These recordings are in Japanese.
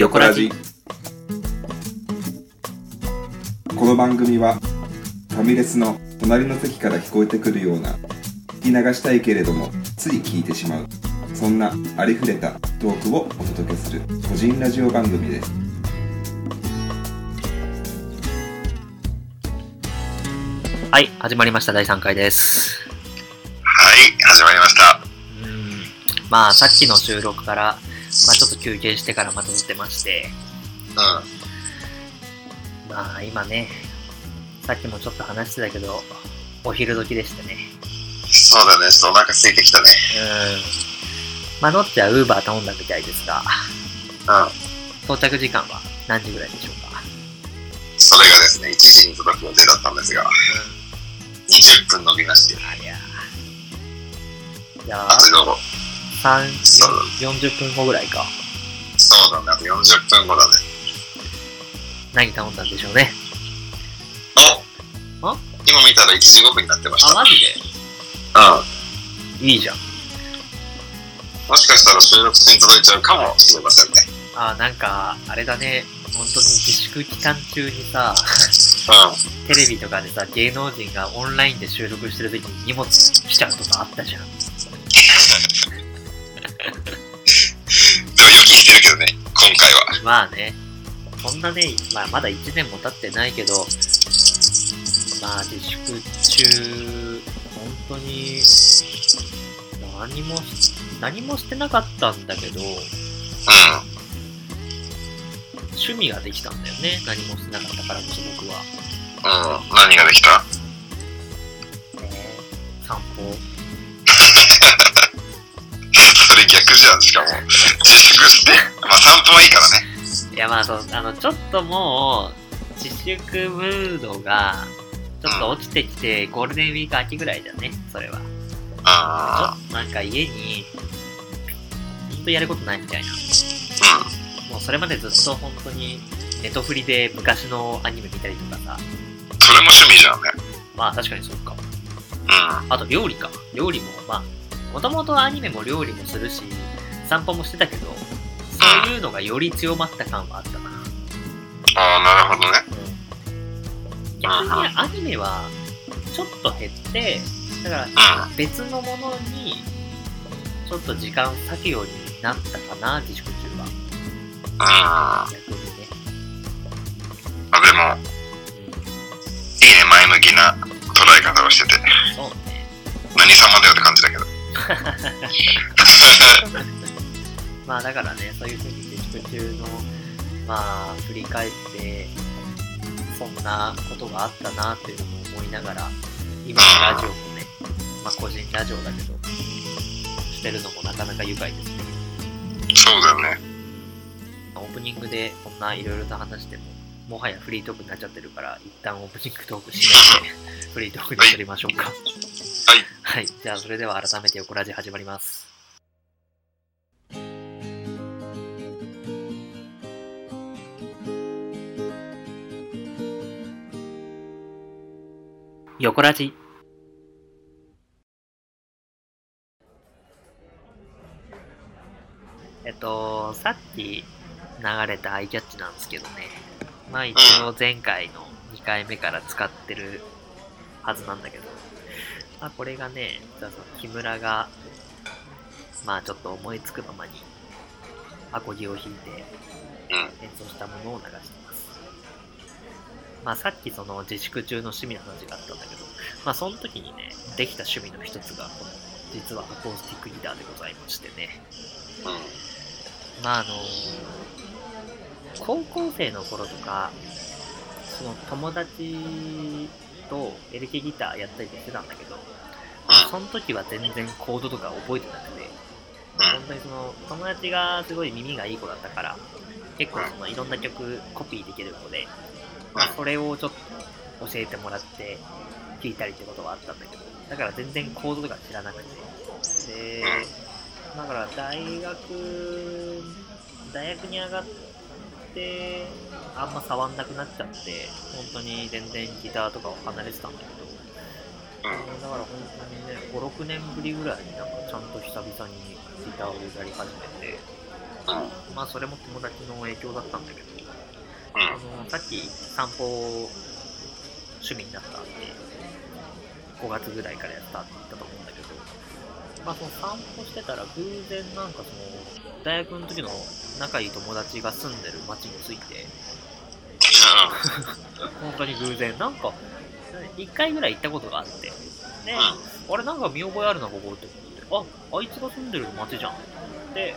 横ラジこの番組はファミレスの隣の席から聞こえてくるような聞き流したいけれどもつい聞いてしまうそんなありふれたトークをお届けする個人ラジオ番組ですはい、始まりました。第3回です。はい、始まりました。うん。まあ、さっきの収録から、まあ、ちょっと休憩してからまた撮ってまして、うん。まあ、今ね、さっきもちょっと話してたけど、お昼時でしたね。そうだね、ちょっとお腹空いてきたね。うん。まあ、のっちはウーバー頼んだみたいですが、うん。到着時間は何時ぐらいでしょうか？それがですね、1時に届く予定だったんですが、20分伸びまして、ありゃー。いやあと3、そう40分後ぐらいか。そうだね、あと40分後だね。何頼んだんでしょうね。お？あ？今見たら1時5分になってましあ、た。マジうでいいじゃん。ん。もしかしたら収録中に届いちゃうかもしれませんね。あ、なんか、あれだね。本当に自粛期間中にさ、うん。テレビとかでさ、芸能人がオンラインで収録してる時に荷物来ちゃうとかあったじゃん。でも予期してるけどね、今回は。まあね、そんなね、まあまだ1年も経ってないけど、まあ自粛中、本当に、何もし、何もしてなかったんだけど、う趣味ができたんだよね。何もしてなかったからこそ僕は。ん。うん。何ができた？えー散歩。逆じゃん、しかも。自粛して。まあ散歩はいいからね。いやまあそう、あの、ちょっともう、自粛ムードが、ちょっと落ちてきて、ゴールデンウィーク秋ぐらいだね、それは。あっとなんか家に、ほんとやることないみたいな。あ。もうそれまでずっと本当に、ネトフリで昔のアニメ見たりとかさ。うん。それも趣味じゃんね。まあ確かにそうか。うん。あと料理か。料理も、まあ、もともとアニメも料理もするし、散歩もしてたけど、そういうのがより強まった感はあったな。ああ、なるほどね。逆にアニメはちょっと減って、だからうん。別のものにちょっと時間割くようになったかな、自粛中は。うん。あ、逆にね。でも、いいね、前向きな捉え方をしてて。うん、そうね。何様だよって感じだけど。まあだからね、そういうふうに自粛中の、まあ振り返って、そんなことがあったなっていうのも思いながら、今のラジオもね、まあ個人ラジオだけど、してるのもなかなか愉快ですね。そうだよね。オープニングでこんないろいろと話しても、もはやフリートークになっちゃってるから、一旦オープニングトークしめて、フリートークに移りましょうか。はい。はい。はいじゃあ、それでは改めて横ラジ始まります。横ラジ。えっと、さっき流れたアイキャッチなんですけどね。まあ一応前回の2回目から使ってるはずなんだけど、まあこれがね、じゃあその木村が、まあちょっと思いつくままにアコギを弾いてうん。演奏したものを流してます。まあさっきその自粛中の趣味の話があったんだけど、まあその時にね、できた趣味の一つが、この実はアコースティックギターでございましてね。うん。まああの高校生の頃とか、その友達とエレキギターやったりしてたんだけど、その時は全然コードとか覚えてなくて、本当にその友達がすごい耳がいい子だったから、結構そのいろんな曲コピーできる子で、まあ、それをちょっと教えてもらって弾いたりってことはあったんだけど、だから全然コードとか知らなくて、で、だから大学、大学に上がって、あんま触んなくなっちゃって、本当に全然ギターとかを離れてたんだけど、うん。だから本当にね、5、6年ぶりぐらいになんかちゃんと久々にギターをやり始めて、うん。まあそれも友達の影響だったんだけど、うん。あのさっき散歩趣味になったって5月ぐらいからやったって言ったとまあその散歩してたら偶然なんかその大学の時の仲いい友達が住んでる町に着いて、本当に偶然、なんか1回ぐらい行ったことがあって、で、あれなんか見覚えあるな、ここって思って、あ、あいつが住んでる町じゃん。で、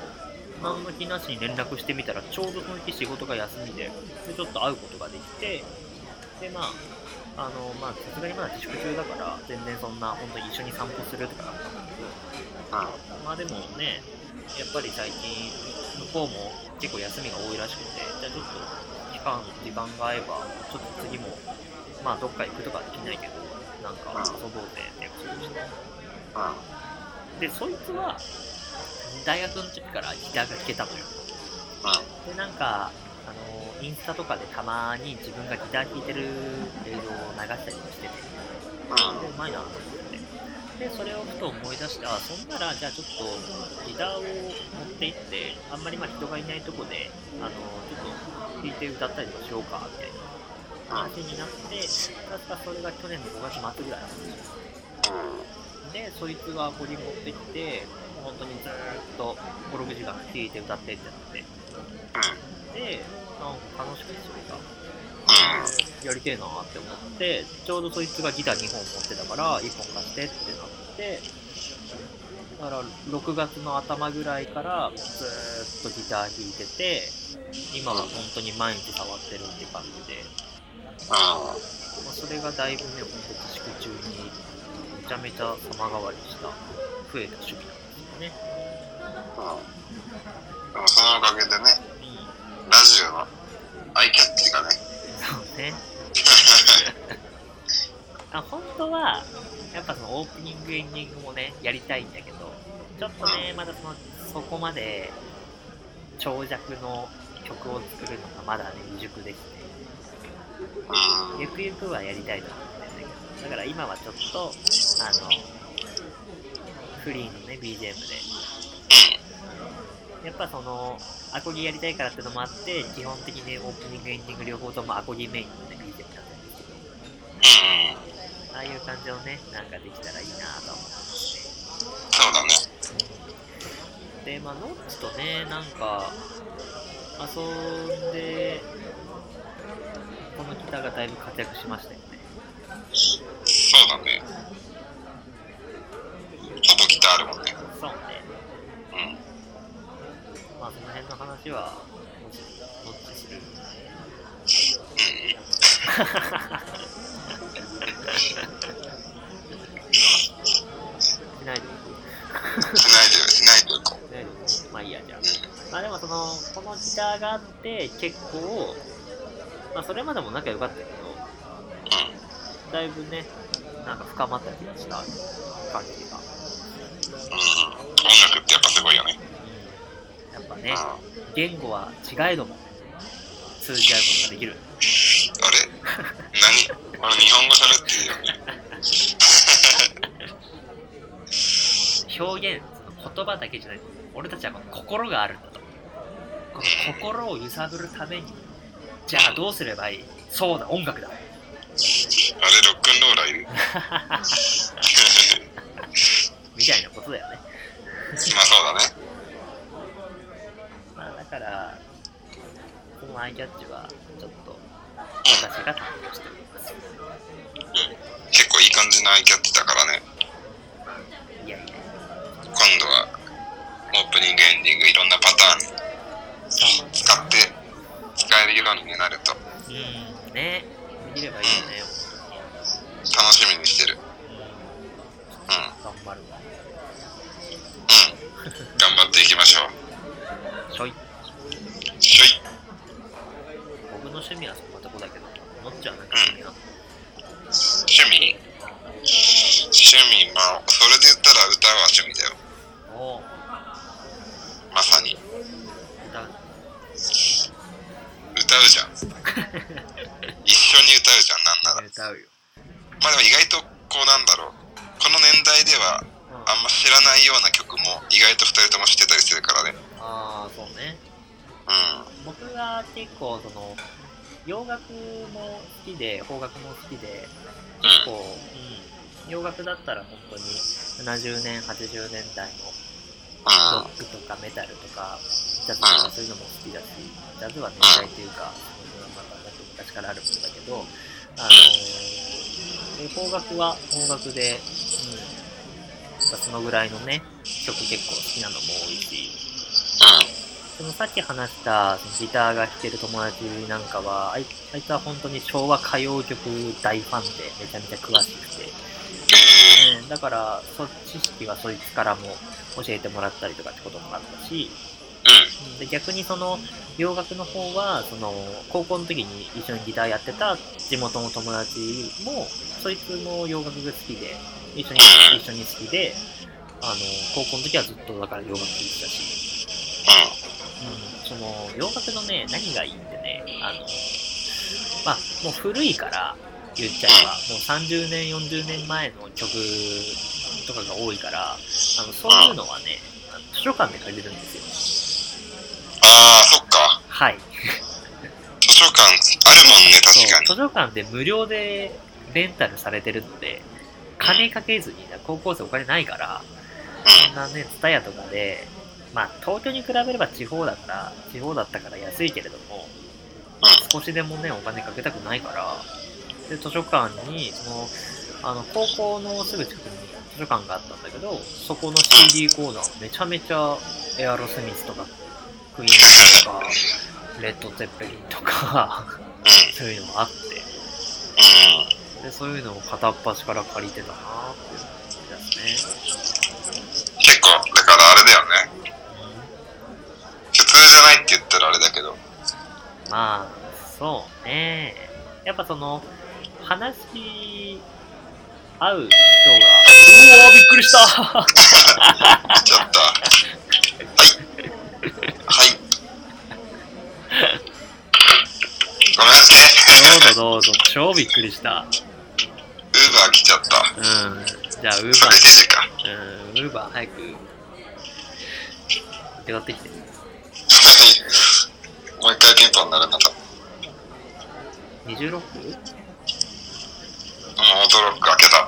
何の気なしに連絡してみたら、ちょうどその日仕事が休みで、でちょっと会うことができて、で、まあ、あの、まあ、さすがにまだ自粛中だから、全然そんな、本当に一緒に散歩するとかだったんだけど、まあでもね、やっぱり最近、向こうも結構休みが多いらしくて、じゃあちょっと期間、時間が合えば、ちょっと次も、まあどっか行くとかはできないけど、なんか遊ぼうぜって約束して。で、そいつは、大学の時からギターが弾けたのよ。で、なんか、あの、インスタとかでたまに自分がギター弾いてる映像を流したりもしてて、で、うまいなと思って。で、それをふと思い出して、あ、そんなら、じゃあちょっと、ギターを持って行って、あんまりま人がいないとこで、あの、ちょっと弾いて歌ったりとかしようか、みたいな話になって、確かそれが去年の5月末ぐらいなんですよ。で、そいつがこれ持ってきて、本当にずーっと5、6時間弾いて歌ってってなって、で、なんか楽しくてそれが。やりてえなって思って、ちょうどそいつがギター2本持ってたから、1本貸してってなって、だから6月の頭ぐらいからずーっとギター弾いてて、今は本当に毎日触ってるって感じで、まあ、それがだいぶね、本当自粛中にめちゃめちゃ様変わりした、増えた趣味なんですよね。でもそのおかげでね、うん、ラジオのアイキャッチがね、そうね。あ本当は、やっぱそのオープニング、エンディングもね、やりたいんだけど、ちょっとね、まだその、そこまで、長尺の曲を作るのがまだね、未熟でして、うん。ゆくゆくはやりたいと思ってるんだけど、だから今はちょっと、あの、フリーのね、BGM で、やっぱその、アコギやりたいからってのもあって、基本的にオープニング、エンディング両方ともアコギメインのね、BGM になってるんですけど、うん。ああいう感じのね、なんかできたらいいなと思って。そうだね。で、まあ、ノッチとね、なんか、遊んで、このギターがだいぶ活躍しましたよね。そうだね。ほぼギターあるもんね。そうね。うん。まあ、その辺の話は、もし、ノッチする。しないでしないでよ、しないでよ、こう。しないでまあいいや、じゃあ。まあでもその、このギターがあって、結構、まあそれまでも仲良かったけど、だいぶね、なんか深まった気がした感じが。うん。うん。音楽ってやっぱすごいよね。うん。やっぱね、言語は違えども、通じ合うことができる。れ？何？俺日本語喋ってるよね。表現、その言葉だけじゃない。俺たちはこの心があるんだと。この心を揺さぶるために、じゃあどうすればいい？そうだ、音楽だ。あれ、ロックンローラーいる。みたいなことだよね。まあそうだね。まあだから、このアイキャッチは、ちょっと、私が担当しております。結構いい感じのアイキャッチだからね。いやいや、今度はオープニングエンディングいろんなパターン。使って使えるようになるとうん、ね。できればいいよね、楽しみにしてる。うん。うん。うん。頑張るわ。頑張っていきましょう。ちょい。しょい。僕の趣味はそこなとこだけど、もっちゃんなんか趣味なの趣味趣味、まあ、それで言ったら歌は趣味だよ。おう、まさに。歌う。歌うじゃん。一緒に歌うじゃん、なんなら。歌うよ。まあでも意外とこうなんだろう。この年代ではうん、あんま知らないような曲も意外と二人とも知ってたりするからね。あああ、そうね。うん。僕が結構、その、洋楽も好きで、邦楽も好きで、結構、うん、洋楽だったら本当に70年、80年代のロックとかメタルとか、ジャズとかそういうのも好きだし、ジャズは年代というか、その昔からあるものだけど、あのー、邦楽は邦楽で、うん、そのぐらいのね、曲結構好きなのも多いし、そのさっき話したギターが弾ける友達なんかは、あいあいつは本当に昭和歌謡曲大ファンでめちゃめちゃ詳しくて、うん、だから、そ知識はそいつからも教えてもらったりとかってこともあったし、うん。で逆にその洋楽の方はその高校の時に一緒にギターやってた地元の友達もそいつも洋楽が好きで一緒に一緒に好きであの高校の時はずっとだから洋楽聴いてたし、うん、その洋楽のね何がいいってねあのまあもう古いから言っちゃえばもう30年40年前の曲とかが多いからあのそういうのはね図書館で借りれるんですよ。ああ、そっか。はい。図書館あるもんね、確かに。図書館で無料でレンタルされてるので金かけずに高校生お金ないからそんなね、ツタヤとかで、まあ、東京に比べれば地方だから、地方だったから安いけれども、少しでもね、お金かけたくないから、で、図書館に、その、あの、高校のすぐ近くに図書館があったんだけど、そこの CD コーナー、めちゃめちゃエアロスミスとか、クイーンとか、レッド・ゼッペリンとか、うん。そういうのがあって、うん。で、そういうのを片っ端から借りてたなっていう感じですね。結構、だからあれだよね。普通じゃないって言ったらあれだけど。まあ、そうね。やっぱその、話し合う人が、うおーびっくりした来ちゃった。はい。はい。ごめんなさい。どうぞどうぞ、超びっくりした。ウーバー来ちゃった。うん。じゃあ、ウーバそれ時か？ー、うん、ウーバー早く、手がってきて。もう一回ピンポン鳴るのと。もう 26? オートロック開けた。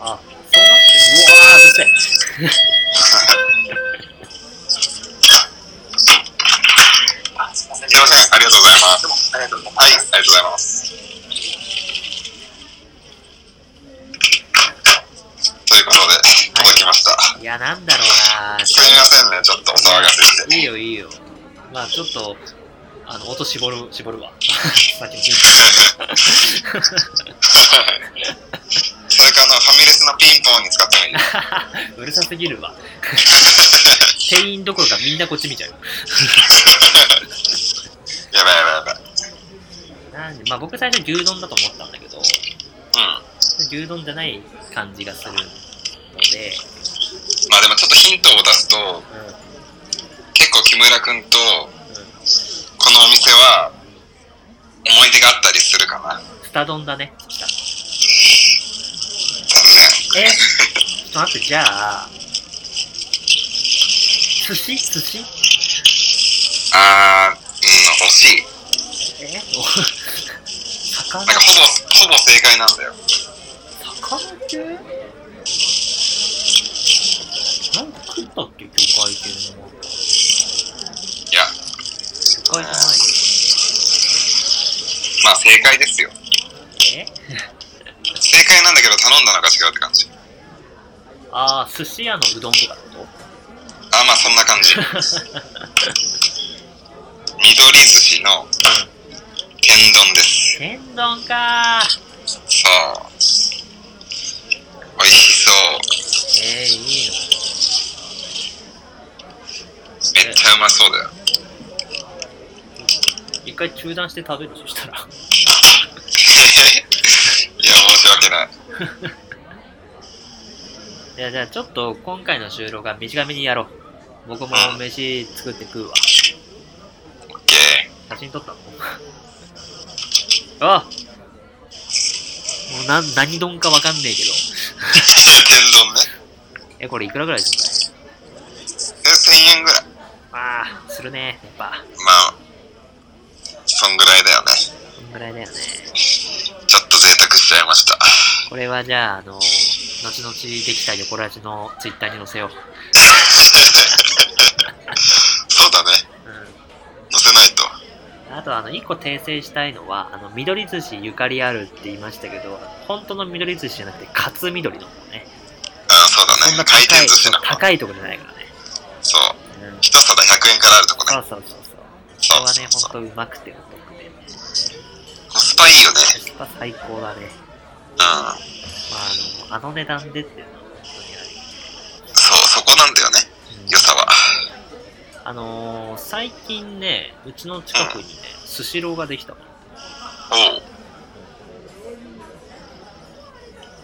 あ、そうなって、うわー、うるせえ。すいません、ありがとうございます。ありがとうございます。はい、ありがとうございます。ということで、届きました。いや、なんだろうなすみませんね、ちょっとお騒がせして。いいよ、いいよ。まあ、ちょっと、あの、音絞る、絞るわ。さっきのピンそれかあの、ファミレスのピンポンに使ってもいい うるさすぎるわ。店員どころかみんなこっち見ちゃうよ。やばいやばいやばい。なんで、まあ僕最初牛丼だと思ったんだけど、うん。牛丼じゃない感じがするので、まあでもちょっとヒントを出すと、うん、結構木村くんと、うん。このお店は、思い出があったりするかな。スタ丼だね。残念。え？ちょっと待って、じゃあ、寿司？寿司？あー、うん、惜しい。え？お魚？なんかほぼ、ほぼ正解なんだよ。魚系？なんか食ったっけ？魚介系のもの。いや、魚介じゃないまあ正解ですよ。え？正解なんだけど頼んだのが違うって感じ。ああ、寿司屋のうどんとかってこあ、まあそんな感じ。と 緑寿司のうん。天丼です。天丼かー。そう。美味しそう。えー、いいの。めっちゃうまそうだよ。一回中断して食べるとしたら。いや、申し訳ない。いや、じゃあちょっと今回の収録は短めにやろう。僕も飯作って食うわ。オッケ写真撮ったの あもうなん、何丼かわかんねえけど。ー。天丼ね。え、これいくらぐらいするえ、1000円ぐらい。あああ、するね、やっぱ。まあ、そんぐらいだよね。そんぐらいだよね。ちょっと贅沢しちゃいました。これはじゃあ、あの、後々できた横ラジのツイッターに載せよそうだね。う。うん。載せないと。あと、あの、一個訂正したいのは、あの、緑寿司ゆかりあるって言いましたけど、本当の緑寿司じゃなくて、カツ緑の方ね。あそうだね。そんな回転寿司の。高いとこじゃないからね。そう。うん。一皿100円からあるとこね。そうそうそうそう。そうこれはね。ほんとうまくてお得で。コスパいいよね。コスパ最高だね。うん。まあ、あの、あの値段でっていうのは本当にあり。そう、そこなんだよね。うん良さは。あのー、最近ね、うちの近くにね、スシローができたの。おう。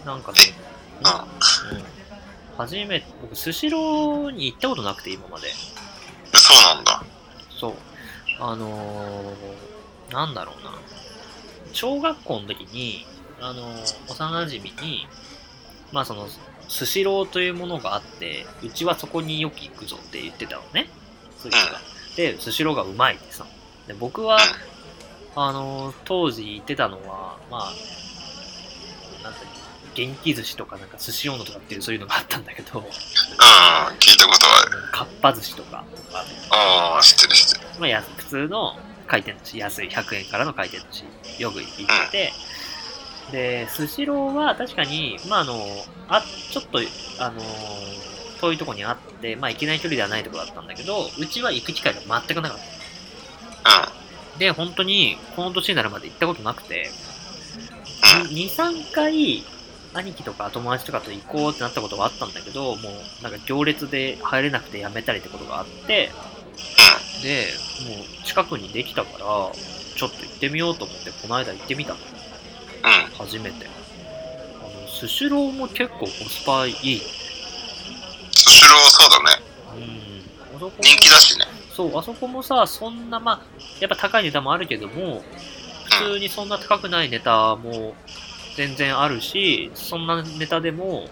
なんかね、うん。うん。初めて、僕、スシローに行ったことなくて、今まで。そうなんだ。そう。あのー、なんだろうな。小学校の時に、あのー幼馴染に、まあその、スシローというものがあって、うちはそこによく行くぞって言ってたのね。そういう人が。で、スシローがうまいってさ。で、僕は、あのー当時行ってたのは、まあ、なんだっけ、元気寿司とかなんか寿司温度とかっていうそういうのがあったんだけど、うん、聞いたことはある。かっぱ寿司とか、ああ、知ってる知ってる。まあ、や普通の回転寿司、安い100円からの回転寿司、よく行って、で、スシローは確かに、まあ、あの、あ、ちょっと、あの、遠いとこにあって、まあ、行けない距離ではないとこだったんだけど、うちは行く機会が全くなかった。うん。で、本当に、この年になるまで行ったことなくて、うん。2、3回、兄貴とか友達とかと行こうってなったことがあったんだけど、もう、なんか行列で入れなくてやめたりってことがあって、で、もう近くにできたから、ちょっと行ってみようと思って、この間行ってみたの。うん。初めて。あの、スシローも結構コスパいい。スシローそうだね。うん。あそこも人気だしね。そう、あそこもさ、そんな、まあ、やっぱ高いネタもあるけども、普通にそんな高くないネタも全然あるし、そんなネタでも、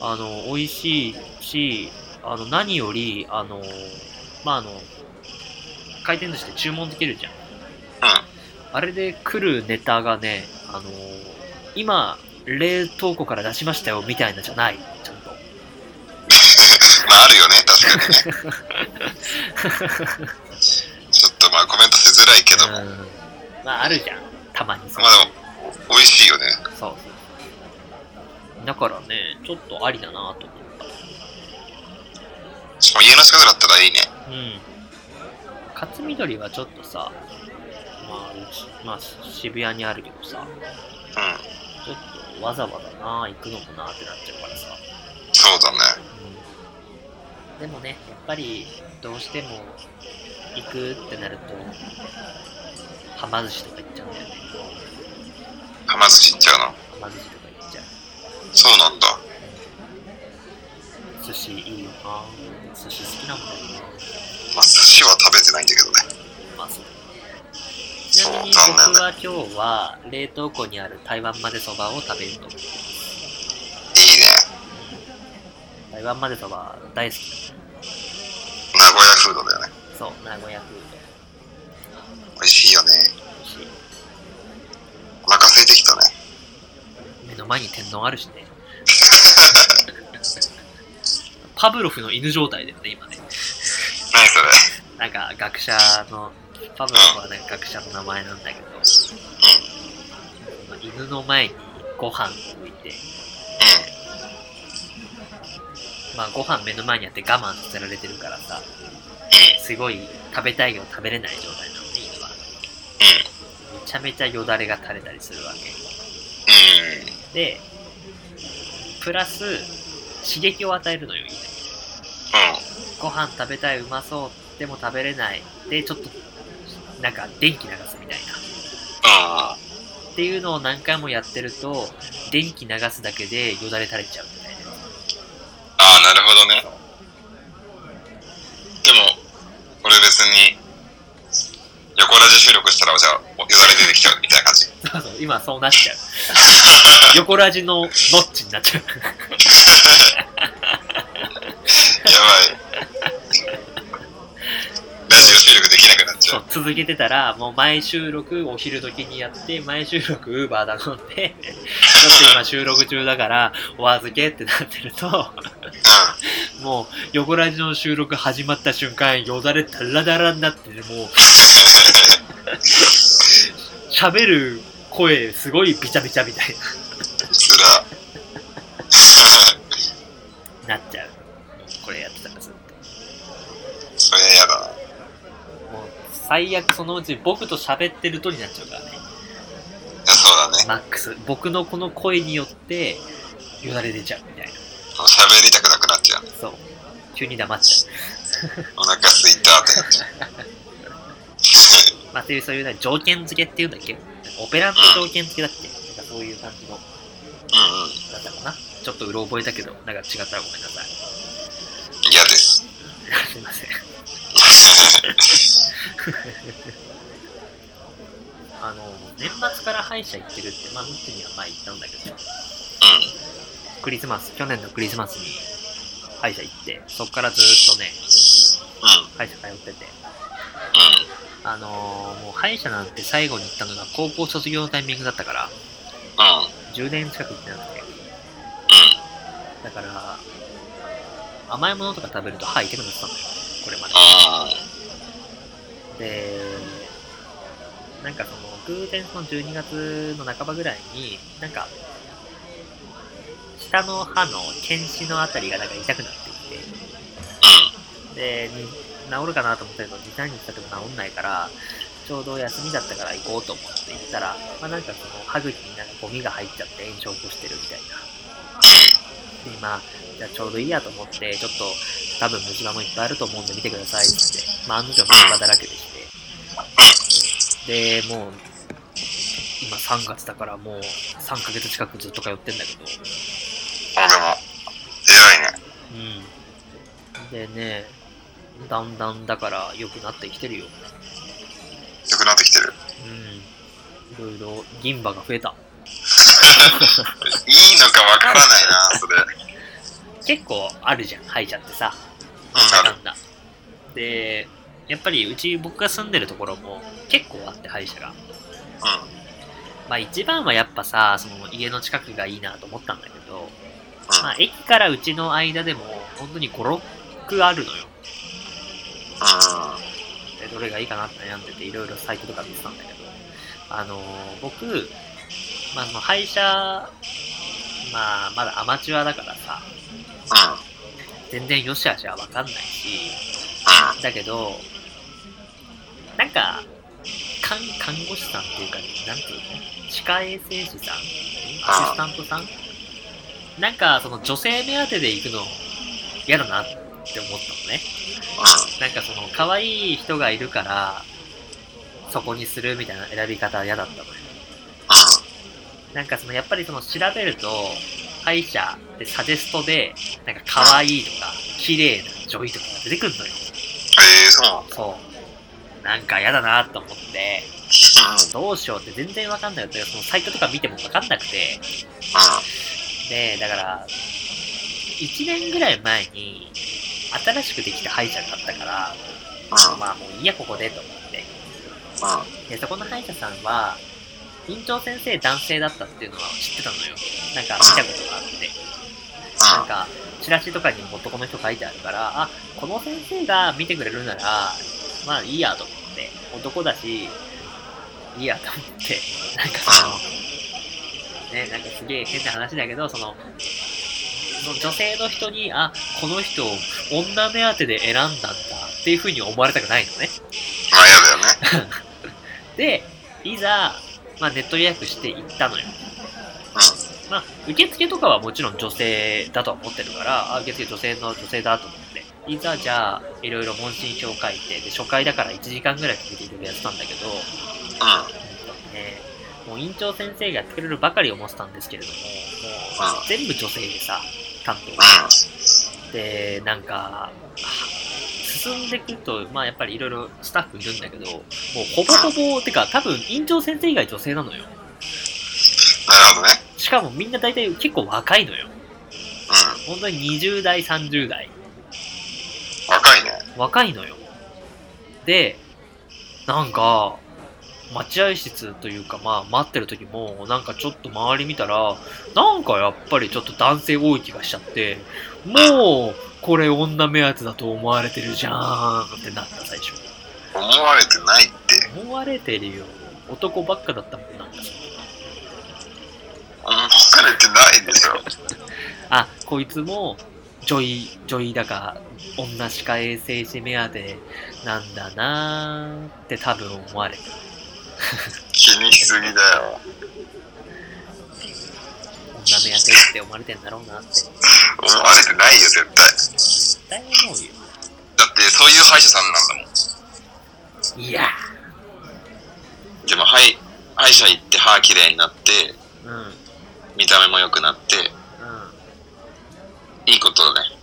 あの、美味しいし、あの、何より、あの、まあ、あの、回転寿司って注文できるじゃん。うん。あれで来るネタがね、あの、今、冷凍庫から出しましたよ、みたいなじゃない、ちゃんと。まああるよね、確かにね。ちょっとまあコメントしづらいけども。うん。まあ、あるじゃん。たまにそうまあでも、美味しいよね。そうそう。だからね、ちょっとありだなと思った。しかも家の近くだったらいいね。うん。勝緑はちょっとさ、まあ、うち、まあ、渋谷にあるけどさ、うん。ちょっとわざわざな、行くのもなってなっちゃうからさ。そうだね。うん。でもね、やっぱり、どうしても、行くってなると、はま寿司とか行っちゃうんだよね。はま寿司行っちゃうの？はま寿司とか行っちゃう。そうなんだ。寿司いいよな寿司好きなんだよな？まあ寿司は食べてないんだけどね。まあそう。ちなみに僕は今日は冷凍庫にある台湾までそばを食べると思ってます。いいね。台湾までそば大好き。名古屋フードだよね。そう、名古屋フー美味しいよね。ド。美味しい。お腹空いてきたね。目の前に天丼あるしね。パブロフの犬状態だよね、今ね。何それ？なんか学者の、パブロフはね、学者の名前なんだけど、うその犬の前にご飯置いて、まあご飯目の前にあって我慢させられてるからさ。すごい食べたいけど食べれない状態なのね、犬は。うん。めちゃめちゃよだれが垂れたりするわけ。うん。で、プラス、刺激を与えるのよ、犬に。ご飯食べたい、うまそう、でも食べれない。で、ちょっと、なんか電気流すみたいな。うん。っていうのを何回もやってると、電気流すだけでよだれ垂れちゃうみたいな。ああ、なるほどね。でも、俺別に、横ラジ収録したら、じゃあ、よだれ出てきちゃうみたいな感じ。そうそう、今そうなっちゃう。横ラジのノッチになっちゃう。やばい。続けてたら、もう前収録お昼時にやって、前収録ウーバー頼んで、ちょっと今収録中だから、お預けってなってると、もう、横ラジの収録始まった瞬間、よだれダラダラになってて、もう、喋る声、すごいビチャビチャみたいつ最悪そのうち僕と喋ってるとになっちゃうからね。そうだね。マックス。僕のこの声によって、よだれ出ちゃうみたいな。喋りたくなくなっちゃう。そう。急に黙っちゃう。お腹すいたってなっちゃう。まあ、っていう、そういうね、条件付けっていうんだっけ？オペラント条件付けだっけ？なんかそういう感じの、うんうん。だったかな？ちょっとうろ覚えたけど、なんか違ったらごめんなさい。嫌です。すいません。あの、年末から歯医者行ってるって、まあ、ムッには前言ったんだけど、うクリスマス、去年のクリスマスに歯医者行って、そっからずーっとね、歯医者通ってて、うあのーもう歯医者なんて最後に行ったのが高校卒業のタイミングだったから、うん。10年近く行ってなくて、うん。だから、甘いものとか食べると歯痛くなってたのよ、これまで。あで、なんかその、偶然その12月の半ばぐらいに、なんか、下の歯の検視のあたりがなんか痛くなってきあ。て、で、に治るかなと思ったけど、2、3日経っても治んないから、ちょうど休みだったから行こうと思って行ったら、まあなんかその歯茎になんかゴミが入っちゃって炎症を起こしてるみたいな。で、まあ、じゃあちょうどいいやと思って、ちょっと多分虫歯もいっぱいあると思うんで見てくださいってまあ案の定虫歯だらけでして、で、もう、今3月だからもう3ヶ月近くずっと通ってんだけど、うん。あ、でも、偉いね。うん。でね、だんだんだから良くなってきてるよ。良くなってきてる。うん。いろいろ銀歯が増えた。いいのかわからないな、それ。うん、結構あるじゃん、歯医者ってさ。ある。なんだ。で、やっぱりうち僕が住んでるところも結構あって歯医者が。うん。まあ一番はやっぱさ、その家の近くがいいなと思ったんだけど、うん。まあ駅からうちの間でも本当に5、6あるのよ。でどれがいいかなって悩んでていろいろサイトとか見てたんだけど、あのー僕、まあその歯医者、まあまだアマチュアだからさ。全然良し悪しはわかんないし、うん。だけど、なんか、看看護師さんっていうか、なんていうの？歯科衛生士さん？アシスタントさん？なんか、その女性目当てで行くの嫌だなって思ったのね。なんかその、可愛い人がいるから、そこにするみたいな選び方は嫌だったのよ。なんかその、やっぱりその、調べると、歯医者でサジェストで、なんか可愛いとか、綺麗な女医とかが出てくるのよ。ええそう。そう。なんか嫌だなと思って、うん。どうしようって全然わかんないよ。そのサイトとか見てもわかんなくて。で、だから、1年ぐらい前に、新しくできた歯医者があったから、うん。まあもういいや、ここでと思って。うん。で、そこの歯医者さんは、院長先生男性だったっていうのは知ってたのよ。なんか見たことがあって。なんか、チラシとかにも男の人書いてあるから、あ、この先生が見てくれるなら、まあいいやと思って、男だし、いいやと思って、なんかその、ね、なんかすげえ変な話だけど、その、その女性の人に、あ、この人、女目当てで選んだんだっていう風に思われたくないのね。まあ嫌だよね。で、いざ、まあネット予約して行ったのよ。まあ、受付とかはもちろん女性だとは思ってるから、あ、受付女性の女性だと思って。いざじゃあ、いろいろ問診票書いて、で、初回だから1時間ぐらいかけていろいろやってたんだけど、うん。うんとね、もう院長先生がやってくれるばかり思ってたんですけれども、もう全部女性でさ、担当が。で、なんか、進んでくると、まあやっぱりいろいろスタッフいるんだけど、もうほぼほぼ、てか多分院長先生以外女性なのよ。なるほどね。しかもみんな大体結構若いのよ。う本当に20代、30代。ん。若いね。若いのよ。で、なんか、待合室というか、まあ、待ってる時も、なんかちょっと周り見たら、なんかやっぱりちょっと男性多い気がしちゃって、もう、これ女目当てだと思われてるじゃんってなった最初。思われてないって。思われてるよ。男ばっかだったもんなんか。思われてないでしょ。あ、こいつも、女医、女医だか、女歯科衛生士目当てなんだなーって多分思われてる。気にしすぎだよ。女目当てって思われてんだろうなって。思われてないよ、絶対。絶対思うよ。だって、そういう歯医者さんなんだもん。いやでも、はい、歯医者行って歯きれいになって、ーうん。うん。見た目も良くなって、いいことだね。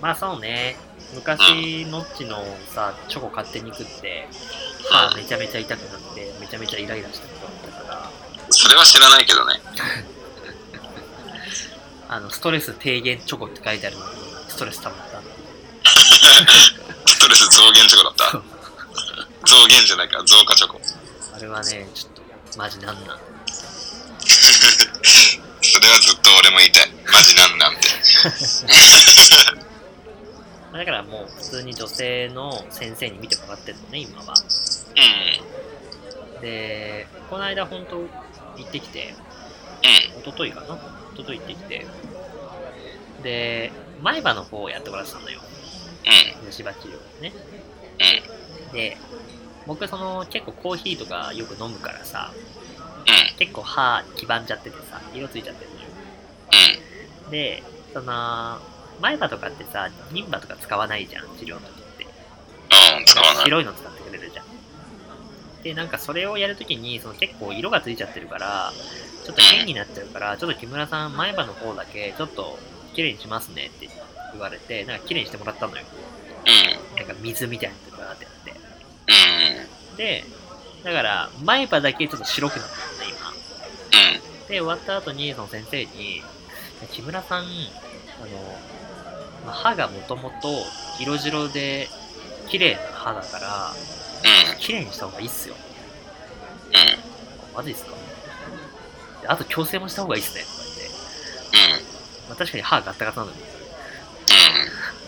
まあそうね。昔、ノッチのさ、チョコ勝手に食って、歯めちゃめちゃ痛くなって、めちゃめちゃイライラしたことだったから、それは知らないけどね。あの、ストレス低減チョコって書いてあるのに、ストレス溜まった。ストレス増減チョコだった。増減じゃないか、増加チョコ。あれはね、ちょっと、マジなんなん。それはずっと俺も言いたい。マジなんなんて。だからもう普通に女性の先生に見てもらってるのね、今は。うん。で、この間本当行ってきて、うん。一昨日かな？一昨日行ってきて、で、前歯の方をやってもらってたのよ。うん。虫歯治療をね。うん。で、僕その結構コーヒーとかよく飲むからさ、うん。結構歯黄ばんじゃっててさ、色ついちゃってるのよ。うん。で、その、前歯とかってさ、銀歯とか使わないじゃん、治療の時って。うん。使わない。白いの使ってくれるじゃん。で、なんかそれをやるときに、その結構色がついちゃってるから、ちょっと変になっちゃうから、ちょっと木村さん、前歯の方だけ、ちょっと綺麗にしますねって言われて、なんか綺麗にしてもらったのよ。うん。なんか水みたいなのとかってやって。うん。で、だから、前歯だけちょっと白くなったのね、今。うん。で、終わった後に、その先生に、木村さん、あの、まあ歯がもともと色白で綺麗な歯だから、うん。綺麗にした方がいいっすよ。うん。マジっすか？であと矯正もした方がいいっすね、とか言って。うん。まあ、確かに歯ガッタガタなのに、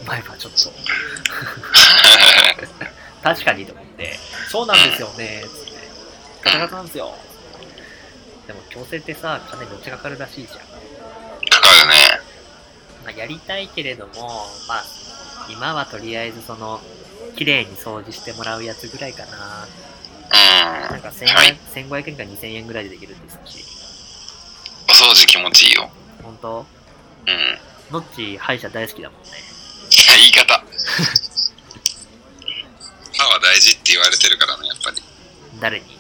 うん。前歯ちょっと、確かにと思って、そうなんですよね、つって。ガタガタなんですよ。でも矯正ってさ、金めっちゃかかるらしいじゃん。まあ、やりたいけれども、まあ、今はとりあえずその、綺麗に掃除してもらうやつぐらいかな。なんか1500、はい1500円か2000円ぐらいでできるんですし。お掃除気持ちいいよ。本当？うん。ノッチ歯医者大好きだもんね。言い方。歯は大事って言われてるからね、やっぱり。誰に？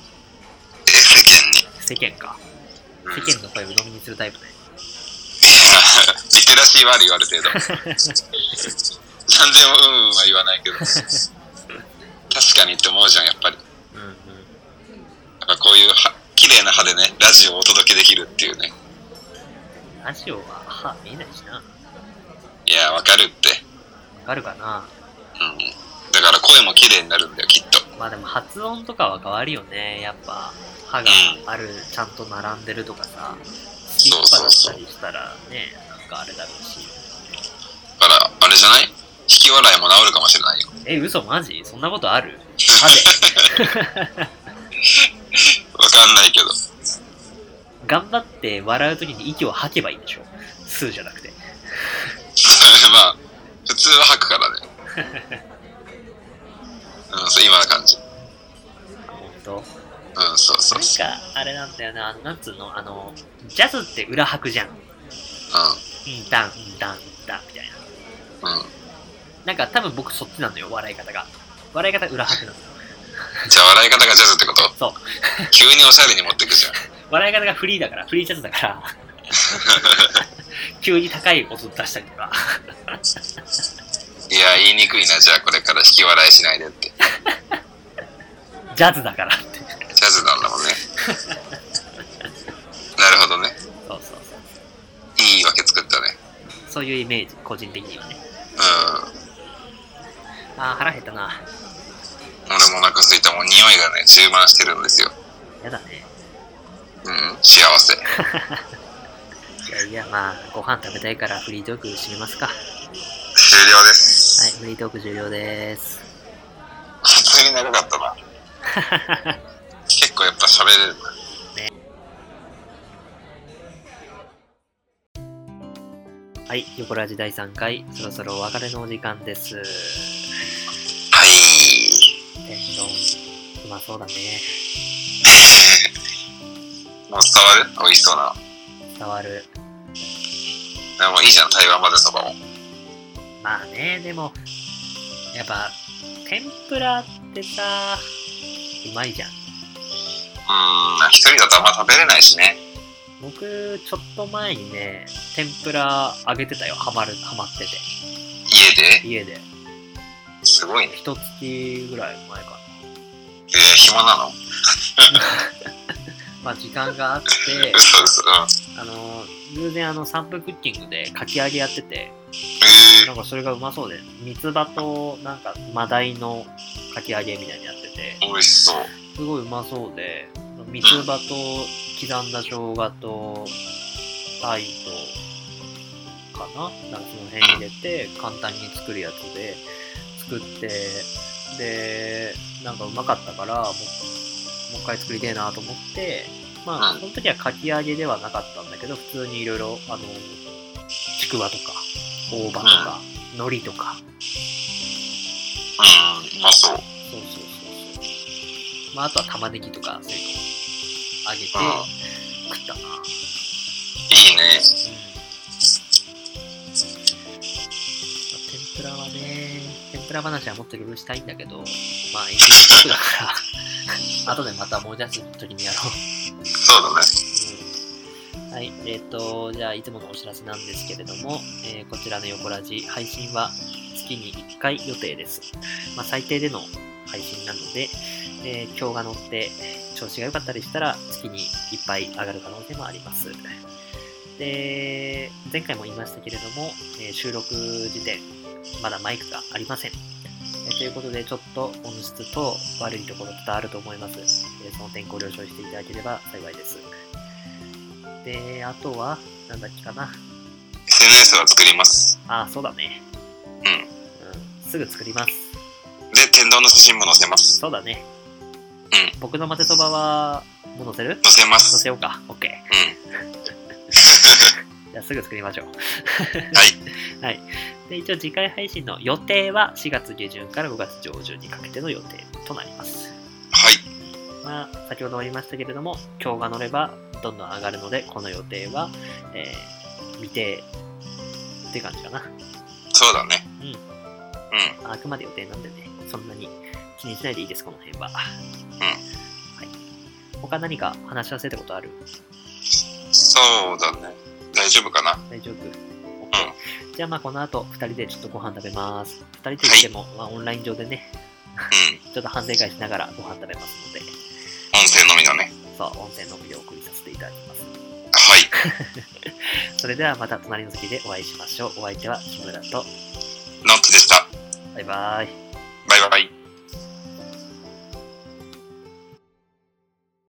え、世間に。世間か。うん世間の声を鵜呑みにするタイプね。リテラシーはあるよ、ある程度。何でもうんうんは言わないけど。確かにって思うじゃん、やっぱり。うんうん。やっぱこういう歯綺麗な歯でね、ラジオをお届けできるっていうね。ラジオは歯見えないしな。わいや、わかるって。かるかなうん。だから声も綺麗になるんだよ、きっと。まあでも発音とかは変わるよね。やっぱ歯がある、ちゃんと並んでるとかさ。好きとかだったりしたらね、かあれだろうし。だから、あれじゃない？引き笑いも治るかもしれないよ。え、嘘マジ？そんなことある？歯で。わかんないけど。頑張って笑うときに息を吐けばいいんでしょ？吸うじゃなくて。まあ、普通は吐くからね。うん、そう、今の感じ。あ、ほんとうん、そうそうそう。なんか、あれなんだよな、あのなんつうの、あの、ジャズって裏拍じゃん。うんだん、うんだん、うんだん、みたいな。うん。うん。なんか多分僕そっちなのよ、笑い方が。笑い方裏拍なのよ。じゃあ笑い方がジャズってこと？そう。急におしゃれに持ってくじゃん。笑い方がフリーだから、フリージャズだから、急に高い音出したりとか。いや、言いにくいな、じゃあこれから引き笑いしないでって。ジャズだからって。ジャズなんだもんね。なるほどね。そうそうそう。いい言い訳作ったね。そういうイメージ、個人的にはね。うん。あー、腹減ったな。あ俺もお腹空いたもん匂いがね、充満してるんですよ。やだね。うん、幸せ。いやいや、まあ、ご飯食べたいからフリートーク締めますか。は終了です。い、フリートーク終了です。普通に長かったな。結構やっぱ喋れるな。はい、横ラジ第3回、そろそろお別れのお時間です。はい。天丼、うまそうだね。もう伝わる？美味しそうな。伝わる。でもいいじゃん、台湾までそばも。まあね、でも、やっぱ、天ぷらってさ、うまいじゃん。うーん、一人だとあんま食べれないしね。僕、ちょっと前にね、天ぷら揚げてたよ。ハマる、ハマってて。家で？家で。すごいね。一月ぐらい前かな。えー、暇なの？まあ時間があって。あの、偶然あの、サンプルクッキングでかき揚げやってて、えなんかそれがうまそうで、三つ葉となんかマダイのかき揚げみたいにやってて、ー、美味しそう。すごいうまそうで、三つ葉と刻んだ生姜と、タイと、かな？なんかその辺入れて、簡単に作るやつで、作って、で、なんかうまかったから、もう、もう一回作りたいなと思って、まあ、うんその時はかき揚げではなかったんだけど、普通にいろいろ、あの、ちくわとか、大葉とか、海苔とか、うん、うまそう。そうそうそうそう。まあ、あとは玉ねぎとか、そういうのを揚げてうん食ったな。いいね。天ぷらはね、天ぷら話はもっといろいろしたいんだけど、まあ、エンディングトークだから、後でまた思い出す時にやろう。そうだね。うんはい、えっ、と、じゃあ、いつものお知らせなんですけれども、えーこちらの横ラジ、配信は月に1回予定です。まあ、最低での配信なので、えー今日が乗って調子が良かったりしたら、月にいっぱい上がる可能性もあります。で、前回も言いましたけれども、えー収録時点、まだマイクがありません。えーということで、ちょっと音質と悪いところ伝わると思います。えーその点ご了承していただければ幸いです。で、あとは、なんだっけかな。SNS は作ります。あ、そうだね。うん。うん。すぐ作ります。で、天丼の写真も載せます。そうだね。うん。僕の混ぜそばは、もう載せる？載せま載す。せようか。OK。うん。じゃあすぐ作りましょう。はい。はい。で、一応次回配信の予定は4月下旬から5月上旬にかけての予定となります。はい。まあ、先ほども言いましたけれども、今日が乗ればどんどん上がるので、この予定は、えー、未定って感じかな。そうだね。うんうん。あくまで予定なんでね、そんなに気にしないでいいです、この辺は。はい。他何か話し合わせたことある？そうだね。大丈夫かな？大丈夫 ?OK。じゃあまあこの後、2人でちょっとご飯食べます。2人といっても、まあオンライン上でね、うん。ちょっと反省会しながらご飯食べますので、音声のみだね。そう、音声のみでお送りさせていただきます。はい。それではまた隣の席でお会いしましょう。お相手は木村と、ノッチでした。バイバイ。バイバイ。